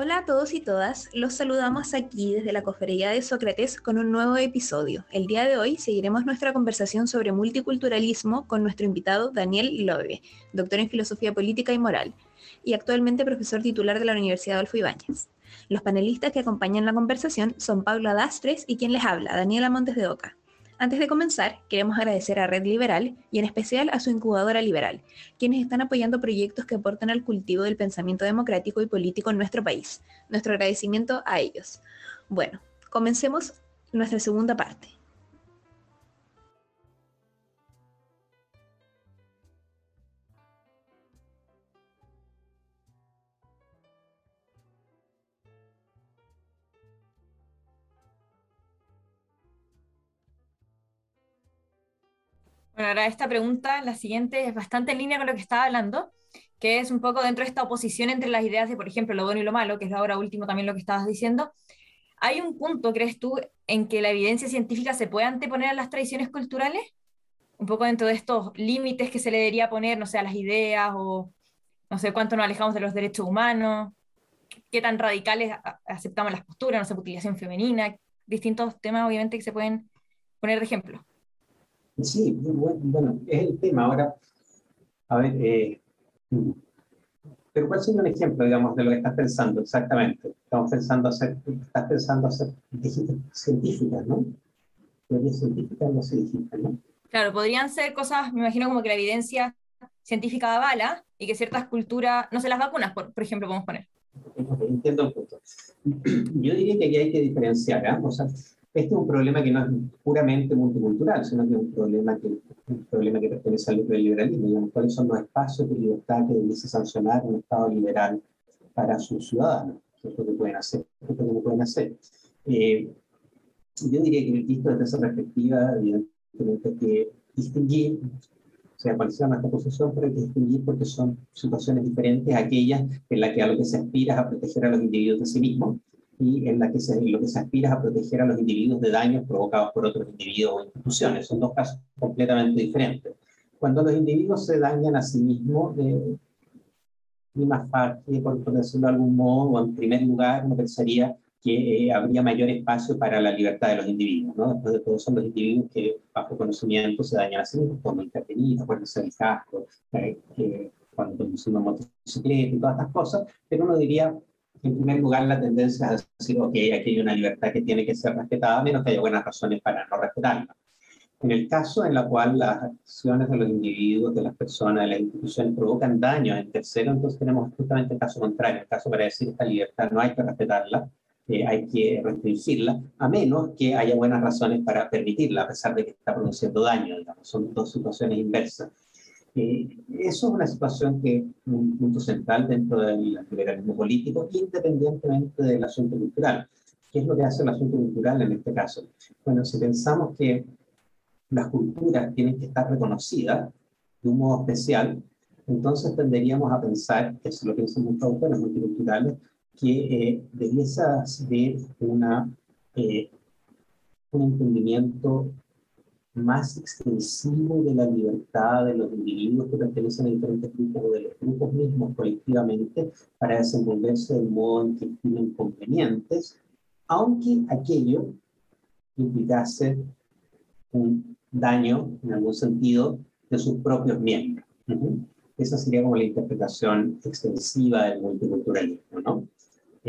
Hola a todos y todas, los saludamos aquí desde la Cofradía de Sócrates con un nuevo episodio. El día de hoy seguiremos nuestra conversación sobre multiculturalismo con nuestro invitado Daniel Lobe, doctor en Filosofía Política y Moral, y actualmente profesor titular de la Universidad Adolfo Ibáñez. Los panelistas que acompañan la conversación son Pablo Adastres y quien les habla, Daniela Montes de Oca. Antes de comenzar, queremos agradecer a Red Liberal y en especial a su incubadora liberal, quienes están apoyando proyectos que aportan al cultivo del pensamiento democrático y político en nuestro país. Nuestro agradecimiento a ellos. Bueno, comencemos nuestra segunda parte. Bueno, ahora esta pregunta, la siguiente, es bastante en línea con lo que estaba hablando, que es un poco dentro de esta oposición entre las ideas de, por ejemplo, lo bueno y lo malo, que es ahora último también lo que estabas diciendo. ¿Hay un punto, crees tú, en que la evidencia científica se puede anteponer a las tradiciones culturales? Un poco dentro de estos límites que se le debería poner, no sé, a las ideas o no sé cuánto nos alejamos de los derechos humanos, qué tan radicales aceptamos las posturas, no sé, utilización femenina, distintos temas obviamente que se pueden poner de ejemplo. Sí, bueno, es el tema. Ahora, a ver, eh, pero ¿cuál sería un ejemplo, digamos, de lo que estás pensando exactamente? Estamos pensando hacer, estás pensando hacer científicas, ¿no? Teorías científicas no se digitan, ¿no? Claro, podrían ser cosas, me imagino como que la evidencia científica avala y que ciertas culturas, no sé, las vacunas, por, por ejemplo, podemos poner. Entiendo el punto. Yo diría que aquí hay que diferenciar, ¿eh? O sea, este es un problema que no es puramente multicultural, sino que es un problema que, un problema que pertenece al liberalismo. ¿Cuáles son los espacios de libertad que debe sancionar un Estado liberal para sus ciudadanos? ¿Qué es lo que pueden hacer? ¿Qué es lo que no pueden hacer? Eh, yo diría que visto desde esa perspectiva, evidentemente que distinguir, o sea, cuál sea nuestra posición, pero hay que distinguir porque son situaciones diferentes a aquellas en las que a lo que se aspira es a proteger a los individuos de sí mismos y en la que se, lo que se aspira es a proteger a los individuos de daños provocados por otros individuos o instituciones. Son dos casos completamente diferentes. Cuando los individuos se dañan a sí mismos, eh, y más fácil, por, decirlo de algún modo, o en primer lugar, uno pensaría que eh, habría mayor espacio para la libertad de los individuos. ¿no? Después de todo, son los individuos que, bajo conocimiento, se dañan a sí mismos, como intervenidos, por ser el casco, eh, cuando conducimos motocicleta y todas estas cosas, pero uno diría, en primer lugar, la tendencia es decir, ok, aquí hay una libertad que tiene que ser respetada, menos que haya buenas razones para no respetarla. En el caso en el cual las acciones de los individuos, de las personas, de las instituciones provocan daño en terceros, entonces tenemos justamente el caso contrario, el caso para decir esta libertad no hay que respetarla, eh, hay que restringirla, a menos que haya buenas razones para permitirla, a pesar de que está produciendo daño, digamos, son dos situaciones inversas. Eh, eso es una situación que es un punto central dentro del liberalismo político, independientemente del asunto cultural. ¿Qué es lo que hace el asunto cultural en este caso? Bueno, si pensamos que las culturas tienen que estar reconocidas de un modo especial, entonces tenderíamos a pensar, que es lo que dicen muchos autores multiculturales, que eh, debiese haber una, eh, un entendimiento más extensivo de la libertad de los individuos que pertenecen a diferentes grupos o de los grupos mismos colectivamente para desenvolverse del modo en que estimen convenientes, aunque aquello implicase un daño, en algún sentido, de sus propios miembros. Esa sería como la interpretación extensiva del multiculturalismo, ¿no?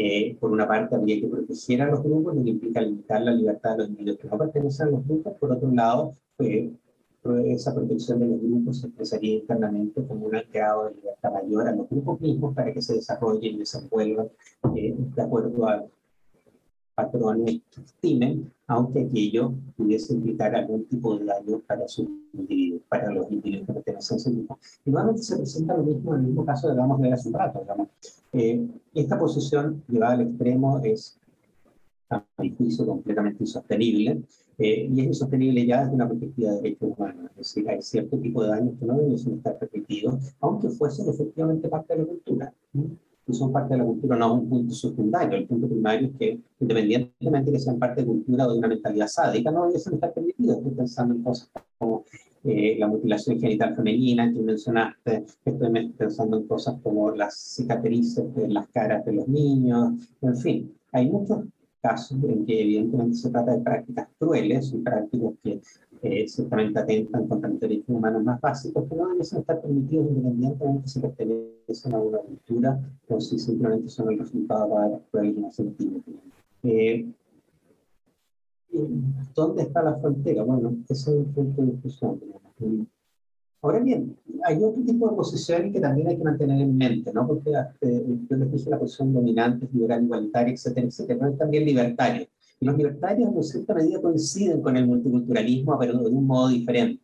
Eh, por una parte, habría que proteger a los grupos, lo que implica limitar la libertad de los individuos que no pertenecen a los grupos. Por otro lado, eh, esa protección de los grupos se expresaría internamente como un grado de libertad mayor a los grupos mismos para que se desarrollen y desenvuelvan eh, de acuerdo a patrones que estimen, aunque aquello pudiese implicar algún tipo de daño para para los individuos que pertenecen a ese grupo. Y nuevamente se presenta lo mismo en el mismo caso, digamos, de hace un rato. Eh, esta posición llevada al extremo es, a mi juicio, completamente insostenible, eh, y es insostenible ya desde una perspectiva de derechos humanos, es decir, hay cierto tipo de daños que no deben estar permitidos, aunque fuesen efectivamente parte de la cultura que son parte de la cultura, no es un punto secundario. El punto primario es que, independientemente de que sean parte de cultura o de una mentalidad sádica, no debiesen estar permitidos. Estoy pensando en cosas como eh, la mutilación genital femenina que mencionaste, estoy pensando en cosas como las cicatrices de las caras de los niños, en fin, hay muchos casos en que evidentemente se trata de prácticas crueles y prácticas que eh, ciertamente atentan contra los derechos humanos más básicos, que no deben estar permitidos independientemente si pertenecen a una cultura o si simplemente son el resultado de las y no sentidos. Eh, ¿Dónde está la frontera? Bueno, ese es un punto de discusión. Ahora bien, hay otro tipo de posiciones que también hay que mantener en mente, ¿no? Porque este, yo les dije la posición dominante, liberal, igualitaria, etcétera, etcétera, pero también libertaria. Los libertarios en cierta medida coinciden con el multiculturalismo, pero de un modo diferente.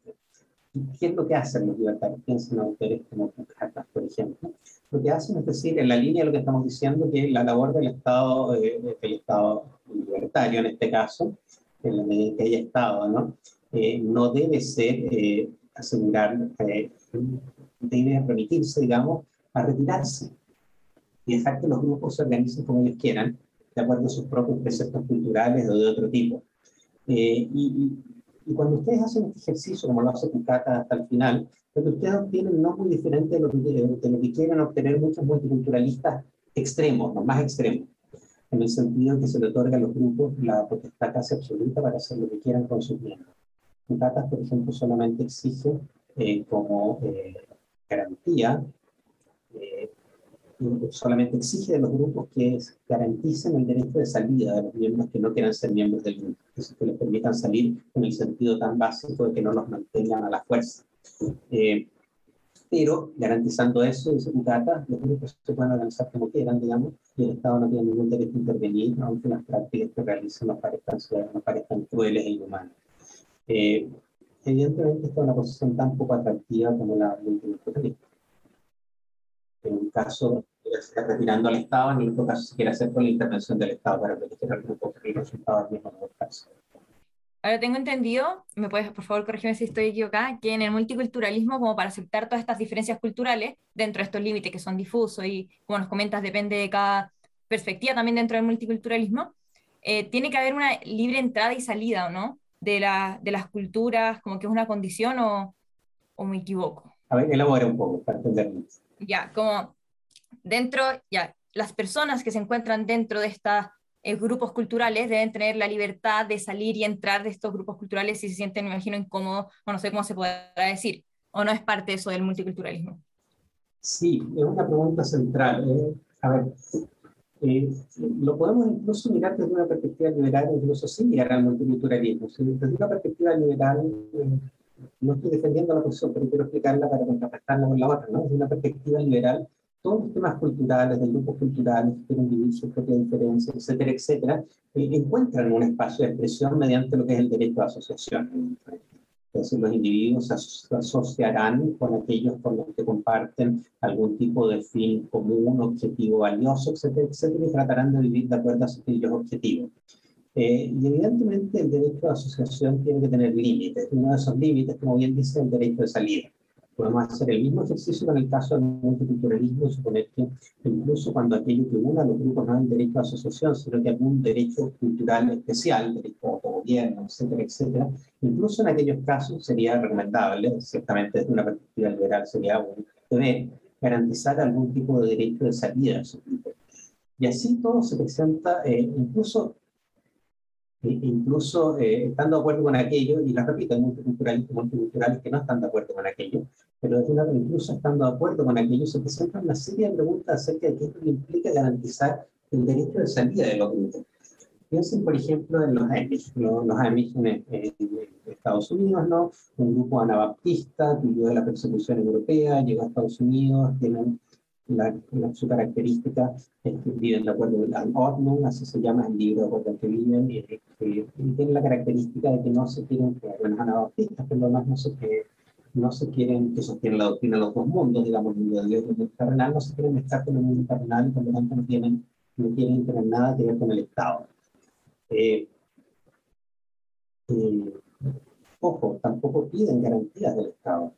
¿Qué es lo que hacen los libertarios? Piensen en autores como Pujatas, por ejemplo. Lo que hacen es decir, en la línea de lo que estamos diciendo, que la labor del Estado, eh, del Estado libertario en este caso, en la medida que haya Estado, ¿no? Eh, no debe ser eh, asegurar, eh, debe remitirse, digamos, a retirarse y dejar que los grupos se organicen como ellos quieran, de acuerdo a sus propios preceptos culturales o de otro tipo. Eh, y, y, cuando ustedes hacen este ejercicio, como lo hace Pucata hasta el final, lo que ustedes obtienen no es muy diferente de lo que, de lo que quieren obtener muchos multiculturalistas extremos, los más extremos en el sentido que se le otorga a los grupos la potestad casi absoluta para hacer lo que quieran con sus miembros. Datas, por ejemplo, solamente exige eh, como eh, garantía, eh, solamente exige de los grupos que garanticen el derecho de salida de los miembros que no quieran ser miembros del grupo, que les permitan salir en el sentido tan básico de que no los mantengan a la fuerza pero garantizando eso, dice Bukata, los grupos se pueden organizar como quieran, digamos, y el Estado no tiene ningún derecho a intervenir, aunque las prácticas que realicen no parezcan, no parezcan crueles e inhumanas. Eh, evidentemente, esta es una posición tan poco atractiva como la En un caso, se retirando al Estado, en el otro caso, se quiere hacer con la intervención del Estado para proteger al grupo que el resultado del mismo caso. Ahora tengo entendido, me puedes por favor corregirme si estoy equivocada, que en el multiculturalismo, como para aceptar todas estas diferencias culturales dentro de estos límites que son difusos y, como nos comentas, depende de cada perspectiva también dentro del multiculturalismo, eh, tiene que haber una libre entrada y salida, ¿o no? De, la, de las culturas, como que es una condición o, o me equivoco. A ver, elabora un poco para entenderlo. Ya, como dentro, ya, las personas que se encuentran dentro de esta eh, grupos culturales deben tener la libertad de salir y entrar de estos grupos culturales si se sienten, me imagino, incómodos, o no sé cómo se podrá decir, o no es parte de eso del multiculturalismo. Sí, es una pregunta central. Eh. A ver, eh, lo podemos incluso mirar desde una perspectiva liberal, incluso sin mirar al multiculturalismo. Desde una perspectiva liberal, no estoy defendiendo la posición, pero quiero explicarla para contrastarla con la otra. ¿no? Desde una perspectiva liberal, todos los temas culturales, de grupos culturales que quieren vivir sus propias diferencias, etcétera, etcétera, eh, encuentran un espacio de expresión mediante lo que es el derecho a asociación. Entonces los individuos se asociarán con aquellos con los que comparten algún tipo de fin común, objetivo valioso, etcétera, etcétera, y tratarán de vivir de acuerdo a aquellos objetivos. Eh, y evidentemente el derecho a asociación tiene que tener límites. Uno de esos límites, como bien dice, el derecho de salida. Podemos hacer el mismo ejercicio en el caso del multiculturalismo suponer que incluso cuando aquello que una los grupos no es el derecho a asociación, sino que algún derecho cultural especial, derecho a autogobierno, etcétera, etcétera, incluso en aquellos casos sería recomendable, ciertamente desde una perspectiva liberal sería un deber, garantizar algún tipo de derecho de salida a esos grupos. Y así todo se presenta, eh, incluso incluso eh, estando de acuerdo con aquello, y la repito, hay multiculturales, multiculturales que no están de acuerdo con aquello, pero incluso estando de acuerdo con aquello, se presentan una serie de preguntas acerca de qué implica garantizar el derecho de salida de los grupos. Piensen, por ejemplo, en los Amish, los, los Amish en, Estados Unidos, ¿no? Un grupo anabaptista que vivió de la persecución europea, llegó a Estados Unidos, tienen la, su característica es que viven de acuerdo al Ordnung, así se llama el libro de acuerdo que viven, y, tienen la característica de que no se quieren crear, bueno, anabaptistas, pero además no se, que, no se quieren, que sostienen la doctrina de los dos mundos, digamos, el mundo de Dios y el mundo terrenal, no se quieren mezclar con el mundo terrenal y por lo tanto no, tienen, no quieren tener nada que ver con el Estado. Eh, eh, ojo, tampoco piden garantías del Estado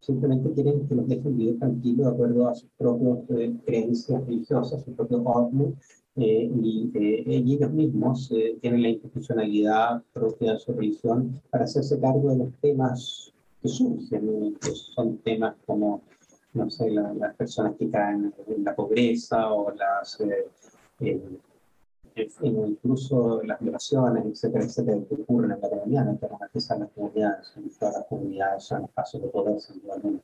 simplemente quieren que los dejen vivir tranquilos de acuerdo a sus propias eh, creencias religiosas, su propio orden, eh, y eh, ellos mismos tienen la institucionalidad propia de su religión para hacerse cargo de los temas que surgen, que son temas como, no sé, las personas que caen en la pobreza o las incluso las violaciones, etcétera, etcétera, que ocurren en la comunidad, no a las comunidades, todas las comunidades son espacios de poder, sin duda alguna.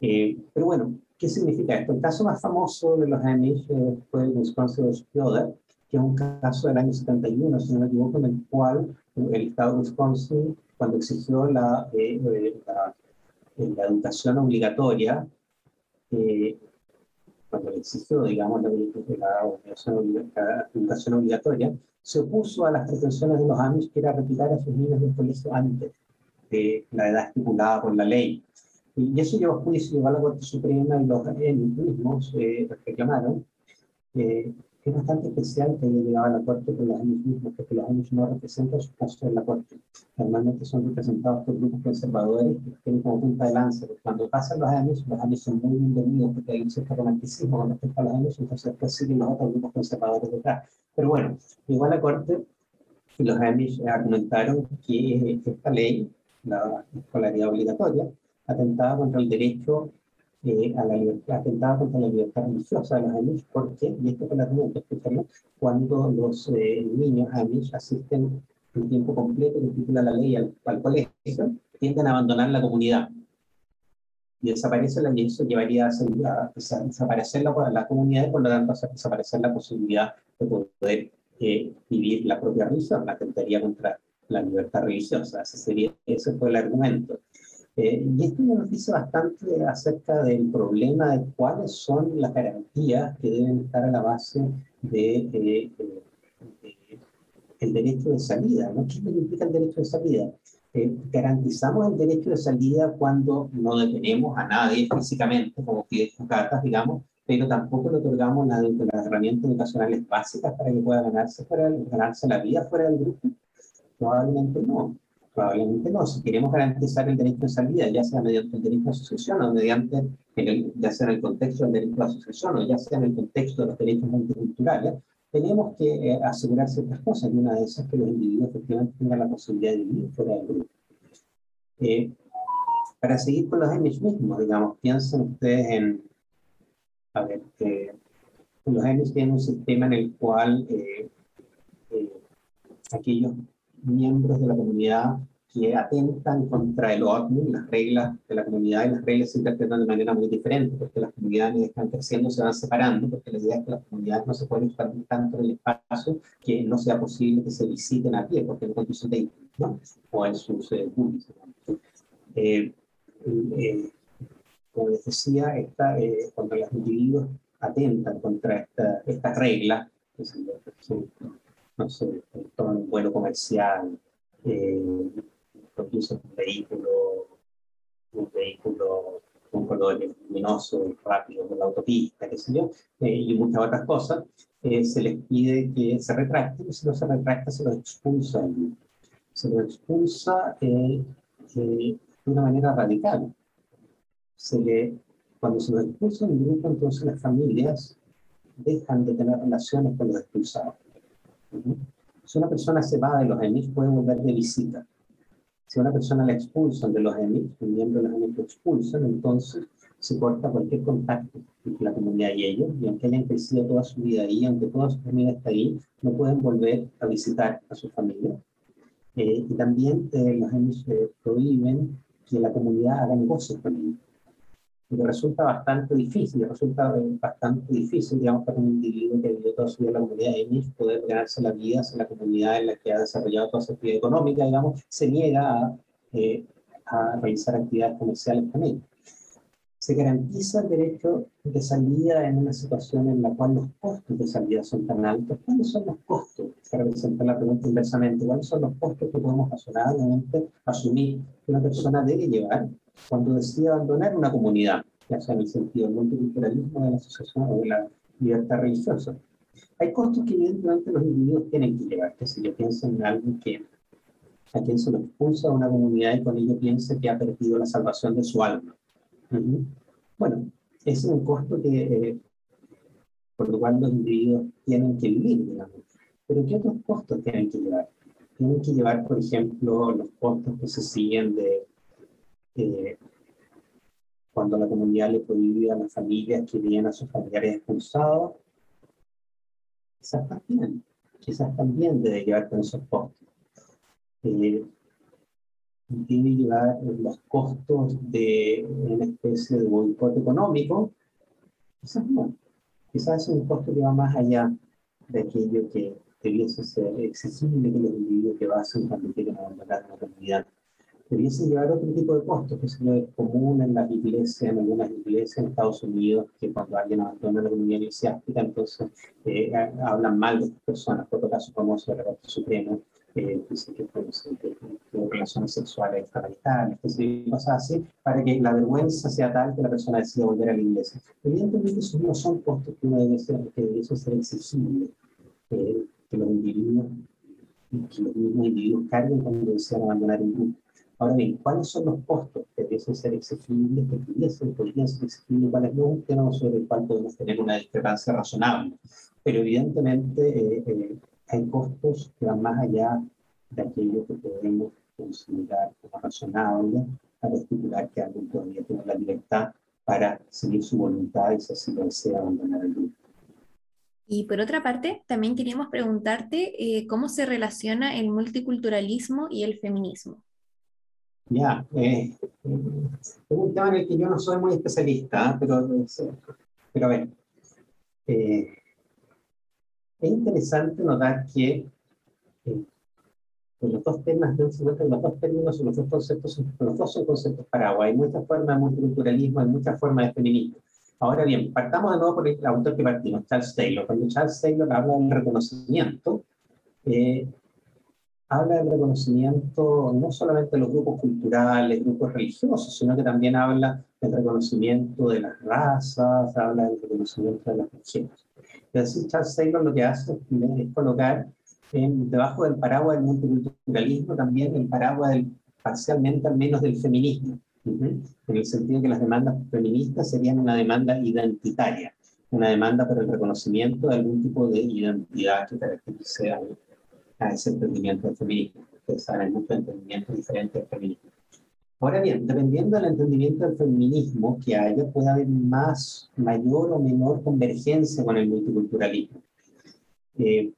Eh, pero bueno, ¿qué significa esto? El caso más famoso de los Amish eh, fue el Wisconsin Exploder, que es un caso del año 71, si no me equivoco, en el cual el estado de Wisconsin, cuando exigió la, eh, eh la, la, educación obligatoria, eh, cuando exigió, digamos, la, educación obligatoria, se opuso a las pretensiones de los Amish que era retirar a sus niños del colegio antes de la edad estipulada por la ley. Y eso llevó a juicio, llevó a la Corte Suprema y los Amish mismos eh, reclamaron eh, es bastante especial que haya llegado a la Corte con los años mismos, porque los años no representan su caso en la Corte. Normalmente son representados por grupos conservadores que tienen como punta de lanza. Cuando pasan los años, los años son muy bienvenidos porque hay un cierto romanticismo con respecto a los años, entonces después siguen los otros grupos conservadores detrás. Pero bueno, llegó a la Corte y los Amish argumentaron que esta ley, la escolaridad obligatoria, atentaba contra el derecho eh, a la libertad, atentaba contra la libertad religiosa de los Amish, porque, y esto fue el argumento, cuando los eh, niños Amish asisten en tiempo completo, que titula la ley al, al colegio, tienden a abandonar la comunidad. Y desaparece la eso llevaría a, a, desaparecer la, la, comunidad y por lo tanto a desaparecer la posibilidad de poder eh, vivir la propia religión, la tentaría contra la libertad religiosa. Ese, sería, ese fue el argumento. Eh, y esto nos dice bastante acerca del problema de cuáles son las garantías que deben estar a la base del de, el derecho de salida. ¿no? ¿Qué significa el derecho de salida? Eh, garantizamos el derecho de salida cuando no detenemos a nadie físicamente, como pide Fucatas, digamos, pero tampoco le otorgamos las, las herramientas educacionales básicas para que pueda ganarse, fuera, ganarse la vida fuera del grupo. Probablemente no. Probablemente no. Si queremos garantizar el derecho de salida, ya sea mediante el derecho de asociación o mediante, el, ya sea en el contexto del derecho de asociación o ya sea en el contexto de los derechos multiculturales, tenemos que eh, asegurar ciertas cosas. Y una de esas es que los individuos efectivamente tengan la posibilidad de vivir fuera del grupo. Eh, para seguir con los Amish mismos, digamos, piensen ustedes en, a ver, eh, los Amish tienen un sistema en el cual aquellos miembros de la comunidad que atentan contra el orden, las reglas de la comunidad, y las reglas se interpretan de manera muy diferente, porque las comunidades están creciendo, se van separando, porque la idea es que las comunidades no se pueden expandir tanto en el espacio que no sea posible que se visiten a pie, porque no conducen de ¿no? o en sus eh, eh, eh, como les decía, esta, eh, cuando los individuos atentan contra esta, estas reglas, no sé, toman un vuelo comercial, eh, conducen un vehículo, un vehículo con colores luminosos, rápido, en la autopista, qué sé yo, eh, y muchas otras cosas, eh, se les pide que se retracten, y si no se retracta, se los expulsa. Se los expulsa eh, de una manera radical. Se le, cuando se los expulsa en grupo, entonces las familias dejan de tener relaciones con los expulsados. Si una persona se va de los EMIS, puede volver de visita. Si una persona la expulsan de los EMIS, un miembro de los EMIS lo expulsan, entonces se corta cualquier contacto entre la comunidad y ellos, y aunque hayan crecido toda su vida ahí, aunque toda su familia está ahí, no pueden volver a visitar a su familia. Eh, y también eh, los EMIS eh, prohíben que la comunidad haga negocios con ellos resulta bastante difícil, resulta bastante difícil, digamos, para un individuo que vive toda su vida en la comunidad de poder ganarse la vida en la comunidad en la que ha desarrollado toda su actividad económica, digamos, se niega a, eh, a realizar actividades comerciales ellos. Se garantiza el derecho de salida en una situación en la cual los costos de salida son tan altos. ¿Cuáles son los costos? Para presentar la pregunta inversamente, ¿cuáles son los costos que podemos razonablemente asumir que una persona debe llevar cuando decide abandonar una comunidad, ya sea en el sentido del multiculturalismo, de la asociación o de la libertad religiosa. Hay costos que evidentemente los individuos tienen que llevar, que si yo pienso en alguien que a quien se lo expulsa de una comunidad y con ello piensa que ha perdido la salvación de su alma. Bueno, es un costo que, eh, por lo cual los individuos tienen que vivir, digamos. Pero ¿qué otros costos tienen que llevar? Tienen que llevar, por ejemplo, los costos que se siguen de eh, cuando la comunidad le prohíbe a las familias que vienen a sus familiares expulsados. Quizás también, quizás también debe llevar con esos costos. Eh, debe llevar los costos de una especie de boicot económico, quizás no. Quizás es un costo que va más allá de aquello que debiese ser accesible que los individuos que hacen cuando quieren abandonar una comunidad. Debiese llevar otro tipo de costos, que es común en las iglesias, en algunas iglesias en Estados Unidos, que cuando alguien abandona la comunidad eclesiástica, entonces eh, hablan mal de estas personas, por otro caso famoso de la Corte Suprema, eh, que, tuvo relaciones sexuales extramaritales, cosas así, para que la vergüenza sea tal que la persona decida volver a la iglesia. Evidentemente, esos no son costos que uno debe ser, que debe ser exigible, eh, que los individuos, que los mismos individuos carguen cuando desean abandonar el grupo. Ahora bien, ¿cuáles son los costos que deben ser exigibles, que pudiesen, podrían ser exigibles, cuáles no? Un tema sobre el cual podemos tener una discrepancia razonable. Pero evidentemente, eh, eh hay costos que van más allá de aquello que podemos considerar como razonable para estipular que alguien todavía tiene la libertad para seguir su voluntad y si así lo desea abandonar el grupo. Y por otra parte, también queríamos preguntarte eh, cómo se relaciona el multiculturalismo y el feminismo. Ya, eh, es un tema en el que yo no soy muy especialista, ¿eh? pero, pero a ver, eh, es interesante notar que eh, los dos temas, los dos términos, los dos conceptos, los dos conceptos paraguas. Hay muchas formas de multiculturalismo, hay muchas formas de feminismo. Ahora bien, partamos de nuevo por el autor que partimos, Charles Taylor. Cuando Charles Taylor habla del reconocimiento, eh, habla del reconocimiento no solamente de los grupos culturales, grupos religiosos, sino que también habla del reconocimiento de las razas, habla del reconocimiento de las mujeres. Entonces, Charles Taylor lo que hace es colocar en, debajo del paraguas del multiculturalismo también el paraguas parcialmente al menos del feminismo, en el sentido que las demandas feministas serían una demanda identitaria, una demanda por el reconocimiento de algún tipo de identidad que caracterice a, ese entendimiento del feminismo. Ustedes saben, hay muchos entendimientos diferentes del feminismo. Ahora bien, dependiendo del entendimiento del feminismo que haya, puede haber más, mayor o menor convergencia con el multiculturalismo. Eh,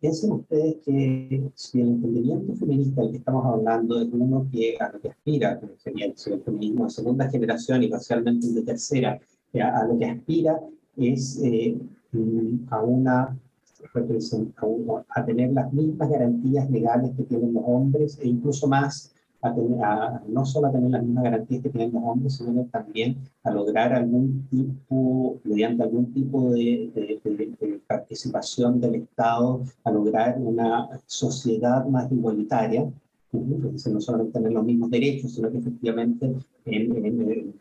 piensen ustedes que si el entendimiento feminista del que estamos hablando es uno que a lo que aspira, que sería el feminismo de segunda generación y parcialmente de tercera, eh, a, lo que aspira es eh, a una a, tener las mismas garantías legales que tienen los hombres e incluso más no solo a tener las mismas garantías que tienen los hombres, sino también a lograr algún tipo, mediante algún tipo de, de, participación del Estado, a lograr una sociedad más igualitaria, no solamente tener los mismos derechos, sino que efectivamente en,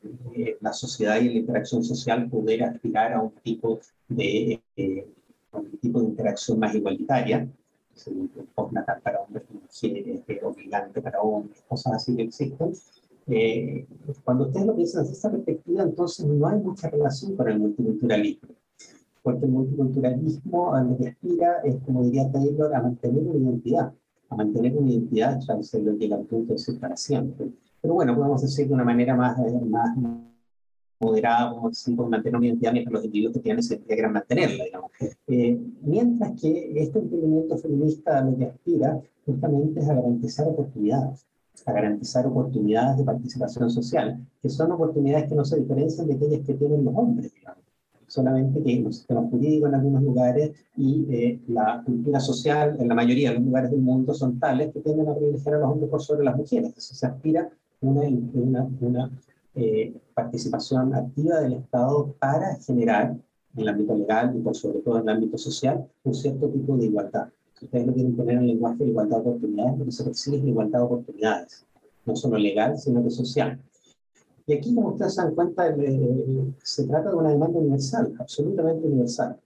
la sociedad y en la interacción social poder aspirar a un tipo de, eh, un tipo de interacción más igualitaria postnatal para hombres, mujeres, obligante para hombres, cosas así que existen. Eh, cuando ustedes lo piensan desde esta perspectiva, entonces no hay mucha relación con el multiculturalismo, porque el multiculturalismo a lo que aspira es, como diría Taylor, a mantener una identidad, a mantener una identidad, ya se lo llega al punto de ser para siempre. Pero bueno, podemos decir de una manera más, más moderada, como decimos, mantener una identidad mientras los individuos que tienen esa identidad quieran mantenerla, digamos. Eh, mientras que este entendimiento feminista lo que aspira justamente es a garantizar oportunidades, a garantizar oportunidades de participación social, que son oportunidades que no se diferencian de aquellas que tienen los hombres, digamos. Solamente que los sistemas jurídicos en algunos lugares y eh, la cultura social en la mayoría de los lugares del mundo son tales que tienden a privilegiar a los hombres por sobre las mujeres. Se aspira una, una, una eh, participación activa del Estado para generar en el ámbito legal y por sobre todo en el ámbito social un cierto tipo de igualdad. Ustedes lo quieren poner en el lenguaje de igualdad de oportunidades, lo que se persigue es la igualdad de oportunidades, no solo legal, sino que social. Y aquí, como ustedes se dan cuenta, se trata de una demanda universal, absolutamente universal.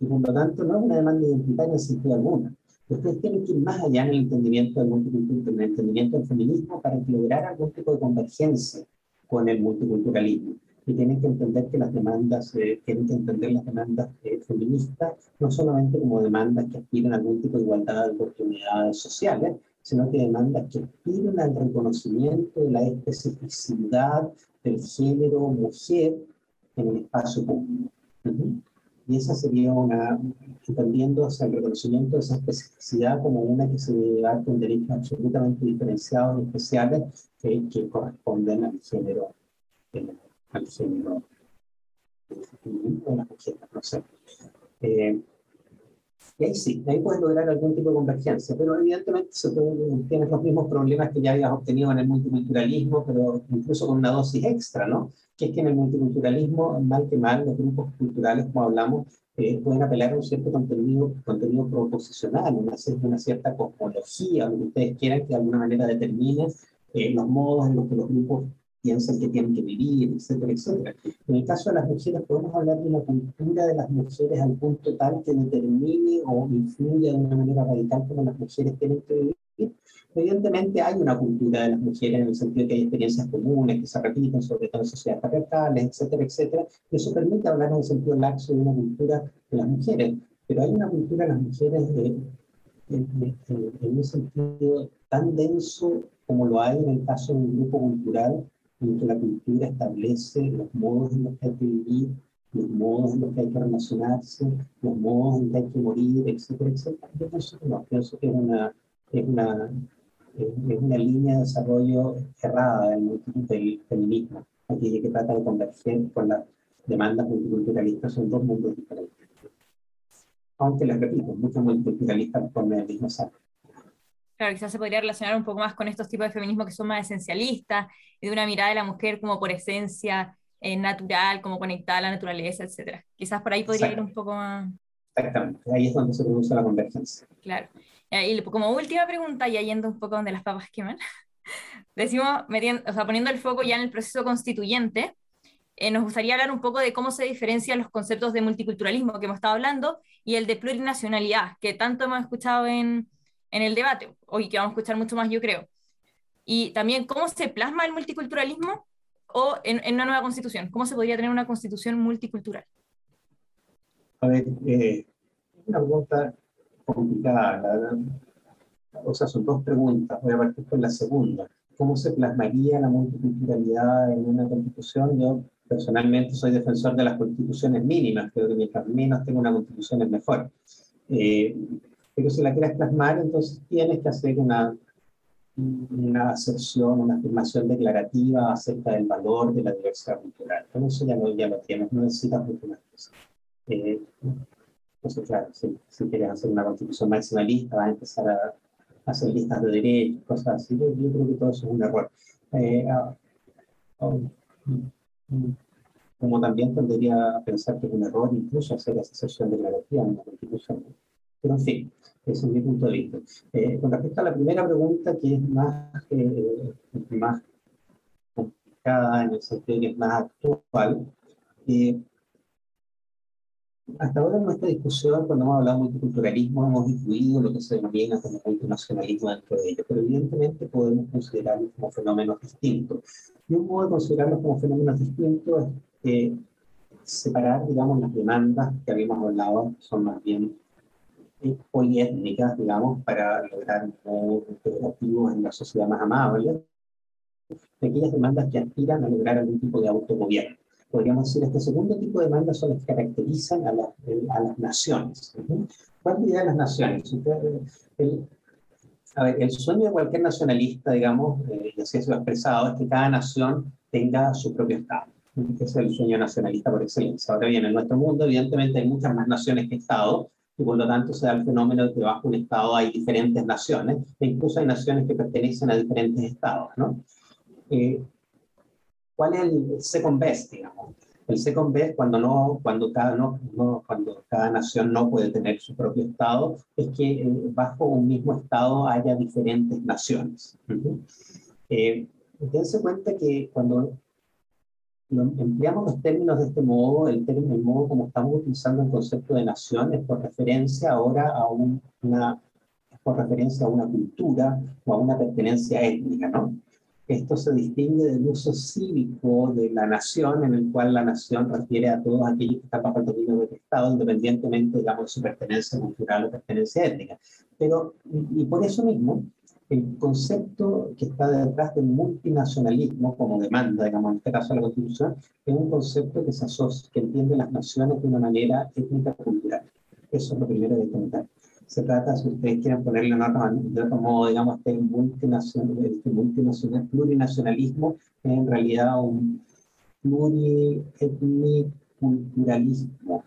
Y por lo tanto, no es una demanda identitaria en sentido alguna. Ustedes tienen que ir más allá en el entendimiento del multiculturalismo, en el entendimiento del feminismo para lograr algún tipo de convergencia con el multiculturalismo. Y tienen que entender que las demandas, eh, tienen que entender las demandas eh, feministas no solamente como demandas que aspiran a algún tipo de igualdad de oportunidades sociales, sino que demandas que aspiran al reconocimiento de la especificidad del género mujer en el espacio público. Y esa sería una, entendiendo el reconocimiento de esa especificidad como una que se dar con derechos absolutamente diferenciados y especiales que, que corresponden al género, eh, al género de las mujeres, no sé. Eh, y ahí sí, ahí puedes lograr algún tipo de convergencia, pero evidentemente tienes los mismos problemas que ya habías obtenido en el multiculturalismo, pero incluso con una dosis extra, ¿no? Que es que en el multiculturalismo, mal que mal, los grupos culturales, como hablamos, eh, pueden apelar a un cierto contenido, contenido proposicional, una, una cierta cosmología, lo que ustedes quieran que de alguna manera determine eh, los modos en los que los grupos piensan que tienen que vivir, etcétera, etcétera. En el caso de las mujeres, podemos hablar de una cultura de las mujeres al punto tal que determine o influya de una manera radical cómo las mujeres tienen que vivir. Evidentemente hay una cultura de las mujeres en el sentido de que hay experiencias comunes que se repiten, sobre todo en sociedades patriarcales, etcétera, etcétera. Y eso permite hablar en el sentido laxo de una cultura de las mujeres. Pero hay una cultura de las mujeres de, en, en un sentido tan denso como lo hay en el caso de un grupo cultural en que la cultura establece los modos en los que hay que vivir, los modos en los que hay que relacionarse, los modos en que hay que morir, etcétera, etcétera. Yo pienso que no, pienso que es una, es una, es una línea de desarrollo errada del, del feminismo, aquella que trata de converger con las demandas multiculturalistas, son dos mundos diferentes. Aunque les repito, muchos multiculturalistas ponen el mismo saco. Claro, quizás se podría relacionar un poco más con estos tipos de feminismo que son más esencialistas y de una mirada de la mujer como por esencia eh, natural, como conectada a la naturaleza, etc. Quizás por ahí podría ir un poco más. Exactamente, ahí es donde se produce la convergencia. Claro. Y como última pregunta, ya yendo un poco donde las papas queman, decimos, metiendo, o sea, poniendo el foco ya en el proceso constituyente, eh, nos gustaría hablar un poco de cómo se diferencian los conceptos de multiculturalismo que hemos estado hablando y el de plurinacionalidad, que tanto hemos escuchado en, en el debate, hoy que vamos a escuchar mucho más, yo creo. Y también cómo se plasma el multiculturalismo o en, en una nueva constitución. ¿Cómo se podría tener una constitución multicultural? A ver, eh, una pregunta complicada. O sea, son dos preguntas. Voy a partir con la segunda. ¿Cómo se plasmaría la multiculturalidad en una constitución? Yo personalmente soy defensor de las constituciones mínimas. Creo que mientras menos tengo una constitución es mejor. Eh, pero si la quieres plasmar, entonces tienes que hacer una, una aserción, una afirmación declarativa acerca del valor de la diversidad cultural. Con eso ya lo, ya lo tienes, no necesitas mucho más. Eh, entonces, claro, si, si, quieres hacer una constitución maximalista, vas a empezar a, hacer listas de derechos, cosas así. Yo, yo, creo que todo eso es un error. Eh, uh, como también tendría a pensar que es un error incluso hacer esa sesión declarativa en una constitución. Pero en fin, ese es mi punto de vista. Eh, con respecto a la primera pregunta, que es más, eh, más complicada en el sentido que es más actual, eh, hasta ahora en nuestra discusión, cuando hemos hablado de multiculturalismo, hemos incluido lo que se denomina como multinacionalismo dentro de ello, pero evidentemente podemos considerarlos como fenómenos distintos. Y un modo de considerarlos como fenómenos distintos es separar, digamos, las demandas que habíamos hablado, son más bien poliétnicas, digamos, para lograr integrativos en la sociedad más amable, aquellas demandas que aspiran a lograr algún tipo de autogobierno. Podríamos decir, este segundo tipo de demandas son las que caracterizan a, a las naciones. ¿Cuál es la idea de las naciones? El, a ver, el sueño de cualquier nacionalista, digamos, eh, y así se lo ha expresado, es que cada nación tenga su propio Estado. Ese es el sueño nacionalista por excelencia. Ahora bien, en nuestro mundo, evidentemente, hay muchas más naciones que Estados, y por lo tanto se da el fenómeno de que bajo un Estado hay diferentes naciones, e incluso hay naciones que pertenecen a diferentes Estados, ¿no? Eh, ¿Cuál es el second best, digamos? El second best, cuando, no, cuando, cada, no, no, cuando cada nación no puede tener su propio Estado, es que eh, bajo un mismo Estado haya diferentes naciones. Uh eh, dense cuenta que cuando empleamos los términos de este modo, el término, el modo como estamos utilizando el concepto de nación es por referencia ahora a una, por referencia a una cultura o a una pertenencia étnica, ¿no? esto se distingue del uso cívico de la nación, en el cual la nación refiere a todos aquellos que están bajo el dominio del Estado, independientemente, digamos, de su pertenencia cultural o pertenencia étnica. Pero, y por eso mismo, el concepto que está detrás del multinacionalismo, como demanda, digamos, en este caso la Constitución, es un concepto que se asocia, que entiende las naciones de una manera étnica-cultural. Eso es lo primero de comentar se trata, si ustedes quieren ponerle en otro, de otro modo, digamos, este multinacional, este multinacional, plurinacionalismo es en realidad un plurietniculturalismo.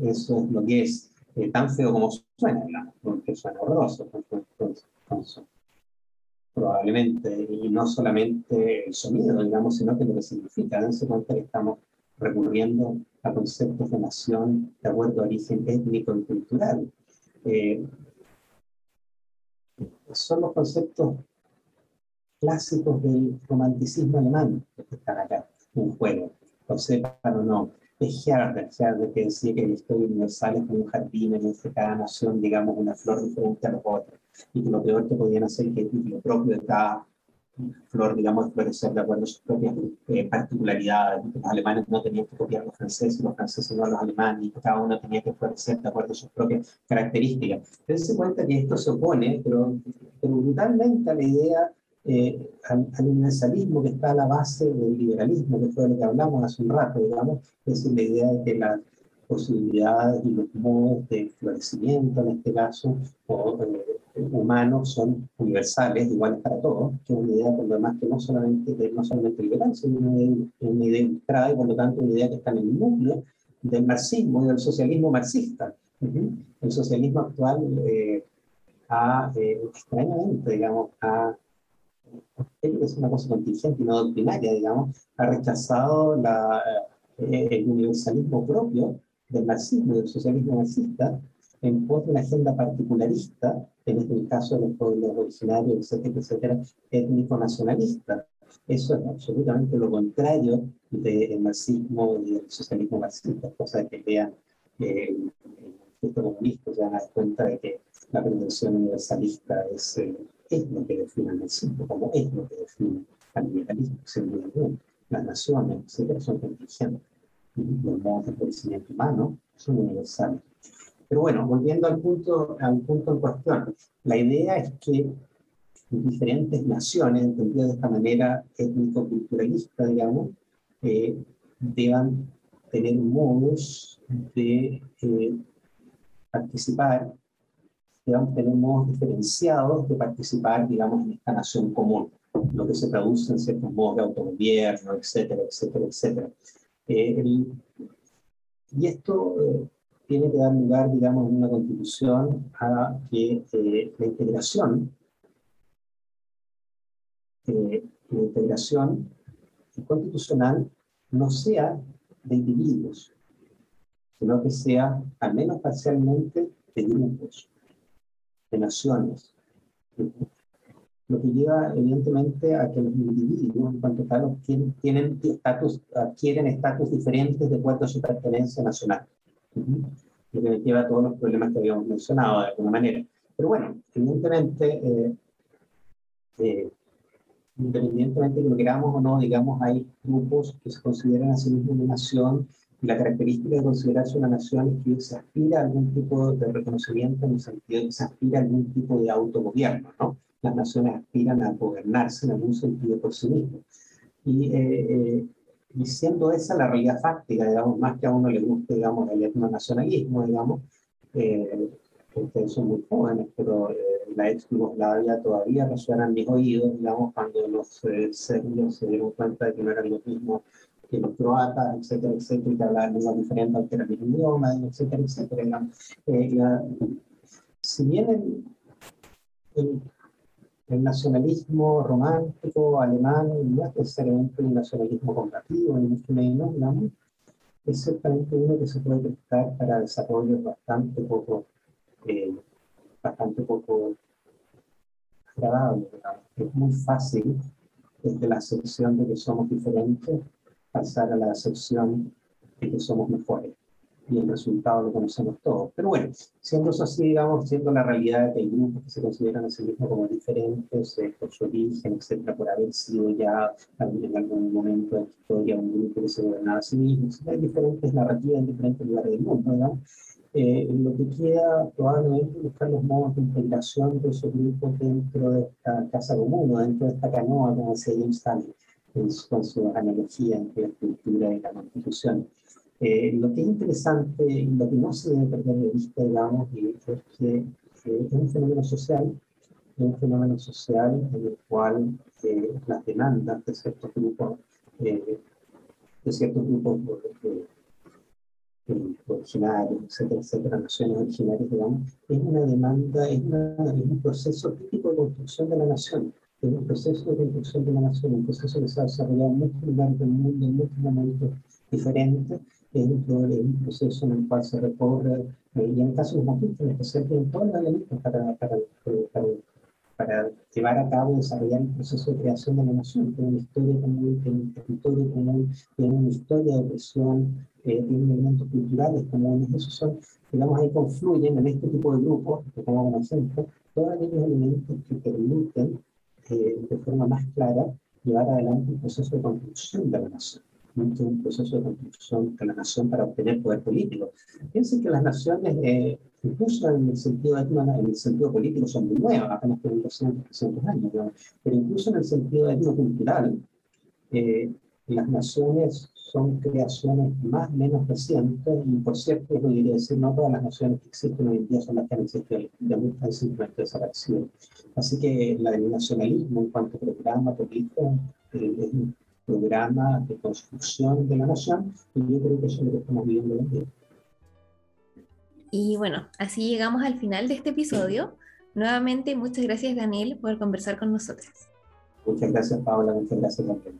Eso es lo que es, eh, tan feo como suena, porque suena horroroso. Probablemente, y no solamente el sonido, digamos, sino que lo que significa. Dense cuenta que estamos recurriendo a conceptos de nación de acuerdo a origen étnico y cultural eh, son los conceptos clásicos del romanticismo alemán que están acá en juego, lo sepan o no. Es Herder, Herder que decía que la historia universal es como un jardín en el que cada nación, digamos, una flor diferente a los otros, y que lo peor que podían hacer es que lo propio de cada flor, digamos, florecer de acuerdo a sus propias eh, particularidades. Los alemanes no tenían que copiar a los franceses, los franceses no a los alemanes, y cada uno tenía que florecer de acuerdo a sus propias características. se cuenta que esto se opone, pero, brutalmente a la idea, eh, al, universalismo que está a la base del liberalismo, que fue de lo que hablamos hace un rato, digamos, es la idea de que las posibilidades y los modos de florecimiento, en este caso, o, eh, humanos son universales, iguales para todos, que es una idea por lo demás que no solamente, no solamente liberal, sino una idea, una idea ilustrada y por lo tanto una idea que está en el núcleo del marxismo y del socialismo marxista. El socialismo actual eh, ha, eh, extrañamente, digamos, ha, es una cosa contingente y no doctrinaria, digamos, ha rechazado la, eh, el universalismo propio del marxismo y del socialismo marxista en pos de una agenda particularista, en este caso de los pueblos originarios, etcétera, etcétera, étnico-nacionalista. Eso es absolutamente lo contrario del marxismo y del socialismo marxista, cosa que vean eh, el comunista, se dan cuenta de que la pretensión universalista es, eh, es lo que define el marxismo, como es lo que define al liberalismo, sin Las naciones, etcétera, son contingentes. Los modos de crecimiento humano son universales. Pero bueno, volviendo al punto, al punto en cuestión, la idea es que diferentes naciones, entendidas de esta manera étnico-culturalista, digamos, eh, deban tener modos de eh, participar, deban tener modos diferenciados de participar, digamos, en esta nación común, lo que se traduce en ciertos modos de autogobierno, etcétera, etcétera, etcétera. Eh, y esto tiene que dar lugar, digamos, en una constitución a que eh, la integración, eh, la integración constitucional no sea de individuos, sino que sea, al menos parcialmente, de grupos, de naciones. Lo que lleva, evidentemente, a que los individuos, en cuanto tal, tienen, tienen estatus, adquieren estatus diferentes de acuerdo a su pertenencia nacional y que lleva todos los problemas que habíamos mencionado de alguna manera. Pero bueno, evidentemente, eh, eh, independientemente de que lo queramos o no, digamos, hay grupos que se consideran a sí mismos una nación la característica de considerarse una nación es que se aspira a algún tipo de reconocimiento en el sentido de que se aspira a algún tipo de autogobierno, ¿no? Las naciones aspiran a gobernarse en algún sentido por sí mismas. Y eh, y siendo esa la realidad fáctica, digamos, más que a uno le guste, digamos, el etnonacionalismo, digamos, eh, ustedes son muy jóvenes, pero eh, la ex Yugoslavia todavía resuena en mis oídos, digamos, cuando los eh, serbios se dieron cuenta de que no eran lo mismo que los croatas, etcétera, etcétera, que hablaban lenguas diferentes, aunque era el idioma, etcétera, etcétera. Digamos. si bien el el nacionalismo romántico alemán no es necesariamente un nacionalismo combativo, ni mucho menos, es ciertamente uno que se puede prestar para desarrollos bastante poco, eh, bastante poco agradables. Es muy fácil, desde la acepción de que somos diferentes, pasar a la acepción de que somos mejores. Y el resultado lo conocemos todos. Pero bueno, siendo eso así, digamos, siendo la realidad de que hay grupos que se consideran a sí mismos como diferentes eh, por su origen, etcétera, por haber sido ya en algún momento de la historia un grupo que se gobernaba a sí mismo, hay diferentes narrativas en diferentes lugares del mundo, ¿no? Eh, lo que queda probablemente es buscar los modos de integración de esos grupos dentro de esta casa común, dentro de esta canoa, como decía James Stanley, con su analogía entre la cultura y la constitución. Eh, lo que es interesante y lo que no se debe perder de vista, digamos, es que es un fenómeno social, es un fenómeno social en el cual eh, las demandas de ciertos grupos, de ciertos grupos originarios, etcétera, etcétera, naciones originarias, digamos, es una demanda, es, un proceso típico de construcción de la nación, es un proceso de construcción de la nación, un proceso que se ha desarrollado en muchos lugares del mundo, en muchos momentos diferentes, es un, proceso en el cual se recorre, eh, y en el caso de los en especial, tienen todos los elementos para, para, para para llevar a cabo desarrollar el proceso de creación de la nación. Tiene una historia común, tiene un territorio común, tiene una historia de opresión, eh, tiene elementos culturales comunes. Esos son, digamos, ahí confluyen en este tipo de grupos, que como un ejemplo, todos aquellos elementos que permiten eh, de forma más clara llevar adelante el proceso de construcción de la nación un proceso de construcción de la nación para obtener poder político. Piensen que las naciones eh, incluso en el sentido en el sentido político son muy nuevas, apenas tienen 200, 300 años, pero incluso en el sentido etnocultural, eh, las naciones son creaciones más o menos recientes, y por cierto, yo diría decir, no todas las naciones que existen hoy en día son las que han existido, de muchas simplemente desaparecido. Así que el nacionalismo en cuanto a programa político eh, es programa de construcción de la nación, y yo creo que eso es lo que estamos viviendo hoy en día. Y bueno, así llegamos al final de este episodio. Nuevamente, muchas gracias Daniel por conversar con nosotros. Muchas gracias Paula, muchas gracias Daniel.